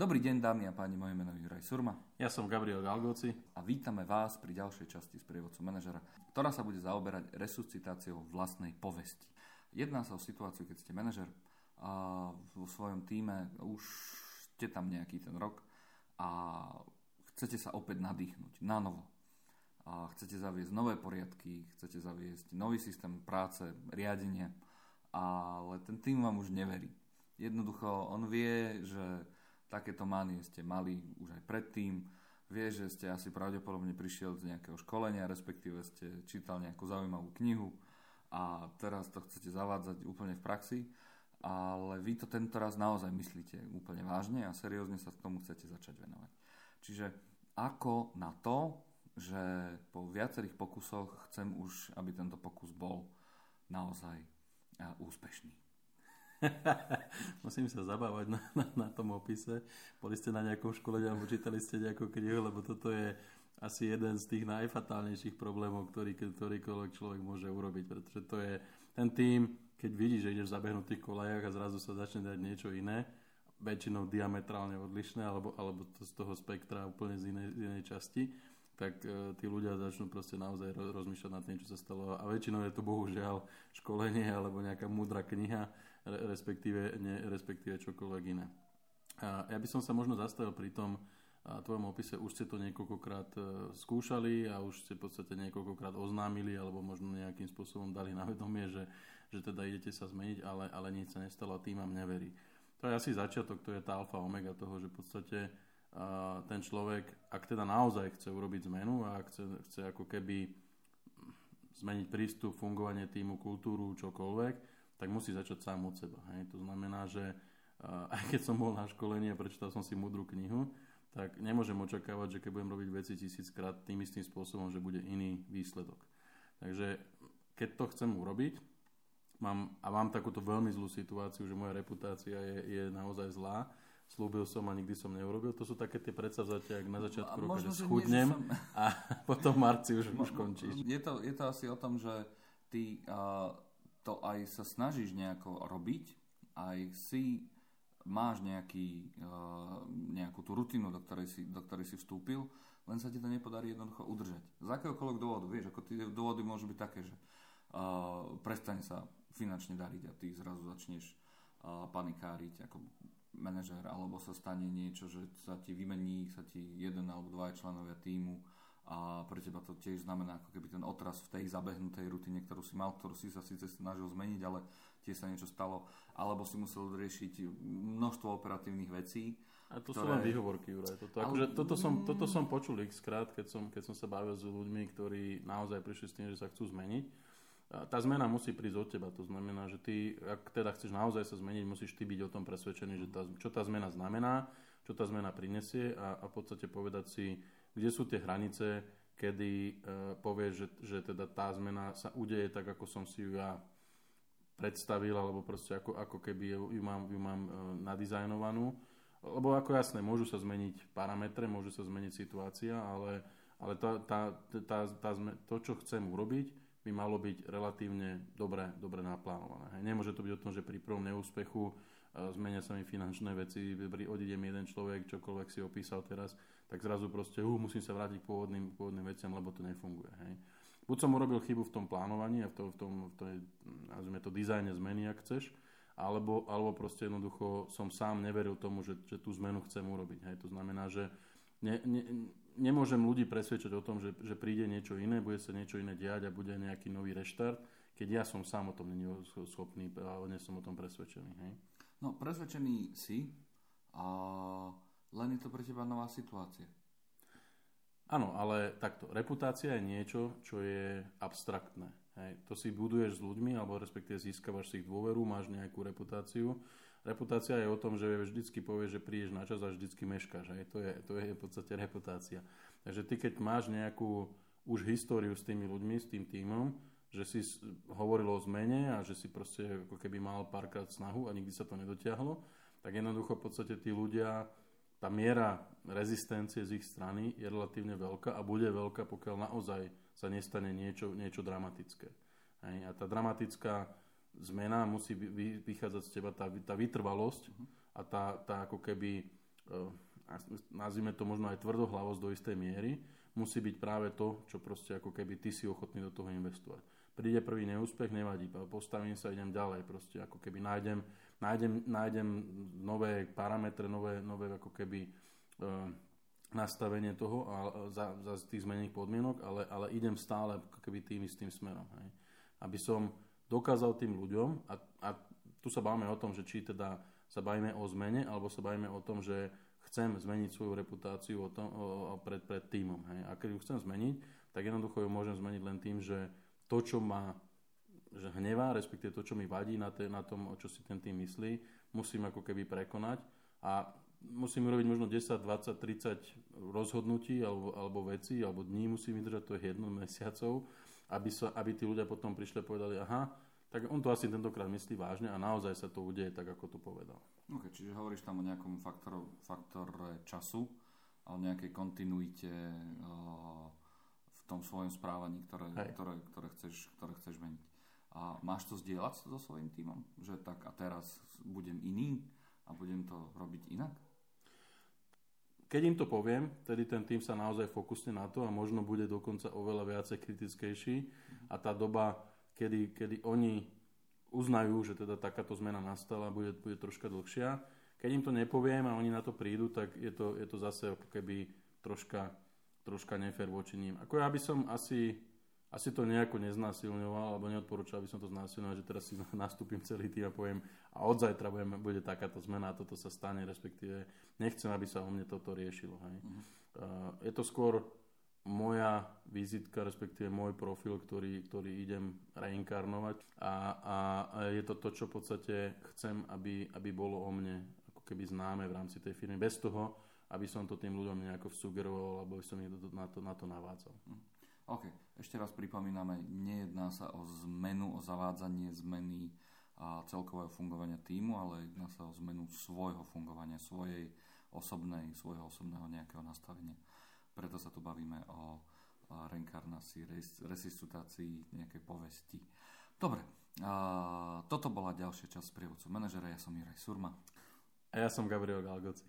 Dobrý deň, dámy a páni, moje meno je Juraj Surma. Ja som Gabriel Galgoci. A vítame vás pri ďalšej časti z prievodcu manažera, ktorá sa bude zaoberať resuscitáciou vlastnej povesti. Jedná sa o situáciu, keď ste manažer a vo svojom týme už ste tam nejaký ten rok a chcete sa opäť nadýchnuť na novo. A chcete zaviesť nové poriadky, chcete zaviesť nový systém práce, riadenia, ale ten tým vám už neverí. Jednoducho on vie, že takéto mánie ste mali už aj predtým, vie, že ste asi pravdepodobne prišiel z nejakého školenia, respektíve ste čítal nejakú zaujímavú knihu a teraz to chcete zavádzať úplne v praxi, ale vy to tento raz naozaj myslíte úplne vážne a seriózne sa k tomu chcete začať venovať. Čiže ako na to, že po viacerých pokusoch chcem už, aby tento pokus bol naozaj úspešný. Musím sa zabávať na, na, na tom opise. Boli ste na nejakom školení alebo čítali ste nejakú knihu, lebo toto je asi jeden z tých najfatálnejších problémov, ktorý ktorýkoľvek človek môže urobiť, pretože to je ten tým, keď vidí, že ideš v tých kolejach a zrazu sa začne dať niečo iné, väčšinou diametrálne odlišné, alebo, alebo to z toho spektra úplne z inej, z inej časti, tak e, tí ľudia začnú proste naozaj rozmýšľať nad tým, čo sa stalo. A väčšinou je to bohužiaľ školenie alebo nejaká múdra kniha, respektíve, ne, respektíve čokoľvek iné. Ja by som sa možno zastavil pri tom a tvojom opise, už ste to niekoľkokrát e, skúšali a už ste v podstate niekoľkokrát oznámili alebo možno nejakým spôsobom dali na vedomie, že, že teda idete sa zmeniť, ale, ale nič sa nestalo a tým vám neverí. To je asi začiatok, to je tá alfa omega toho, že v podstate ten človek, ak teda naozaj chce urobiť zmenu a chce, chce ako keby zmeniť prístup, fungovanie týmu, kultúru, čokoľvek, tak musí začať sám od seba. Hej. To znamená, že aj keď som bol na školení a prečítal som si múdru knihu, tak nemôžem očakávať, že keď budem robiť veci tisíckrát tým istým spôsobom, že bude iný výsledok. Takže keď to chcem urobiť, mám, a mám takúto veľmi zlú situáciu, že moja reputácia je, je naozaj zlá, slúbil som a nikdy som neurobil. To sú také tie predsavzatia, ak na začiatku roka, že schudnem som... a potom v marci už, už končíš. Je to, je to asi o tom, že ty uh, to aj sa snažíš nejako robiť, aj si máš nejaký, uh, nejakú tú rutinu, do ktorej, si, do ktorej si vstúpil, len sa ti to nepodarí jednoducho udržať. Z akéhokoľvek dôvodu, vieš, ako tie dôvody môžu byť také, že uh, prestane sa finančne dariť a ty zrazu začneš uh, panikáriť ako manažer, alebo sa stane niečo, že sa ti vymení, sa ti jeden alebo dva členovia týmu, a pre teba to tiež znamená ako keby ten otraz v tej zabehnutej rutine, ktorú si mal, ktorú si sa síce snažil zmeniť, ale tiež sa niečo stalo, alebo si musel riešiť množstvo operatívnych vecí. A to ktoré... sú len výhovorky, Juraj. Toto, ale... akože, toto, som, toto som počul x krát, keď som, keď som sa bavil s ľuďmi, ktorí naozaj prišli s tým, že sa chcú zmeniť. Tá zmena musí prísť od teba, to znamená, že ty, ak teda chceš naozaj sa zmeniť, musíš ty byť o tom presvedčený, že tá, čo tá zmena znamená, čo tá zmena prinesie a, a v podstate povedať si, kde sú tie hranice, kedy uh, povieš, že, že teda tá zmena sa udeje tak, ako som si ju ja predstavil, alebo proste ako, ako keby ju, ju mám, ju mám uh, nadizajnovanú. Lebo ako jasné, môžu sa zmeniť parametre, môže sa zmeniť situácia, ale, ale tá, tá, tá, tá, to, čo chcem urobiť, by malo byť relatívne dobre, dobre naplánované. Hej. Nemôže to byť o tom, že pri prvom neúspechu uh, zmenia sa mi finančné veci, odíde mi jeden človek, čokoľvek si opísal teraz, tak zrazu proste, uh, musím sa vrátiť k pôvodným, pôvodným veciam, lebo to nefunguje. Hej. Buď som urobil chybu v tom plánovaní a v, to, v tom, v nazvime to, dizajne zmeny, ak chceš, alebo, alebo proste jednoducho som sám neveril tomu, že, že tú zmenu chcem urobiť. Hej. To znamená, že ne, ne, nemôžem ľudí presvedčať o tom, že, že príde niečo iné, bude sa niečo iné diať a bude nejaký nový reštart, keď ja som sám o tom není schopný a nie som o tom presvedčený. Hej. No, presvedčený si a len je to pre teba nová situácia. Áno, ale takto, reputácia je niečo, čo je abstraktné. Hej. To si buduješ s ľuďmi, alebo respektíve získavaš si ich dôveru, máš nejakú reputáciu. Reputácia je o tom, že vždycky povieš, že prídeš na čas a vždycky meškáš. Hej. To, je, to je v podstate reputácia. Takže ty, keď máš nejakú už históriu s tými ľuďmi, s tým týmom, že si hovoril o zmene a že si proste ako keby mal párkrát snahu a nikdy sa to nedotiahlo, tak jednoducho v podstate tí ľudia tá miera rezistencie z ich strany je relatívne veľká a bude veľká, pokiaľ naozaj sa nestane niečo, niečo dramatické. A tá dramatická zmena musí vychádzať z teba tá, tá vytrvalosť uh-huh. a tá, tá ako keby nazvime to možno aj tvrdohlavosť do istej miery, musí byť práve to, čo proste ako keby ty si ochotný do toho investovať. Príde prvý neúspech, nevadí, postavím sa, idem ďalej, proste ako keby nájdem, nájdem, nájdem nové parametre, nové, nové ako keby e, nastavenie toho a za, za tých zmenených podmienok, ale, ale idem stále keby tým istým smerom. Hej. Aby som dokázal tým ľuďom, a, a tu sa bavíme o tom, že či teda sa bavíme o zmene, alebo sa bavíme o tom, že chcem zmeniť svoju reputáciu o tom, o, pred, pred týmom. Hej. A keď ju chcem zmeniť, tak jednoducho ju môžem zmeniť len tým, že to, čo ma že hnevá, respektíve to, čo mi vadí na, te, na tom, čo si ten tým myslí, musím ako keby prekonať a musím robiť možno 10, 20, 30 rozhodnutí alebo, alebo veci, alebo dní musím vydržať, to je jedno mesiacov, aby, sa, aby tí ľudia potom prišli a povedali, aha, tak on to asi tentokrát myslí vážne a naozaj sa to udeje tak, ako to povedal. Ok, čiže hovoríš tam o nejakom faktoru, faktore času a o nejakej kontinuite uh, v tom svojom správaní, ktoré, ktoré, ktoré, chceš, ktoré chceš meniť. A máš to zdieľať so svojím týmom? Že tak a teraz budem iný a budem to robiť inak? Keď im to poviem, tedy ten tým sa naozaj fokusne na to a možno bude dokonca oveľa viacej kritickejší a tá doba kedy, kedy oni uznajú, že teda takáto zmena nastala, bude, bude troška dlhšia. Keď im to nepoviem a oni na to prídu, tak je to, je to zase ako keby troška, troška nefér voči ním. Ako ja by som asi, asi to nejako neznásilňoval, alebo neodporúčal by som to znásilňovať, že teraz si nastúpim celý tým a poviem a od zajtra budem, bude takáto zmena a toto sa stane, respektíve nechcem, aby sa o mne toto riešilo. Hej. Mm-hmm. Uh, je to skôr moja vizitka, respektíve môj profil, ktorý, ktorý idem reinkarnovať a, a, a je to to, čo v podstate chcem, aby, aby bolo o mne ako keby známe v rámci tej firmy, bez toho, aby som to tým ľuďom nejako sugeroval, alebo som ich na to, na to navádzal. Hm. OK, ešte raz pripomíname, nejedná sa o zmenu, o zavádzanie zmeny a celkového fungovania týmu, ale jedná sa o zmenu svojho fungovania, svojej osobnej, svojho osobného nejakého nastavenia. Preto sa tu bavíme o reinkarnácii, resuscitácii nejakej povesti. Dobre, a toto bola ďalšia časť prievodcu manažera. Ja som Juraj Surma. A ja som Gabriel Galgoci.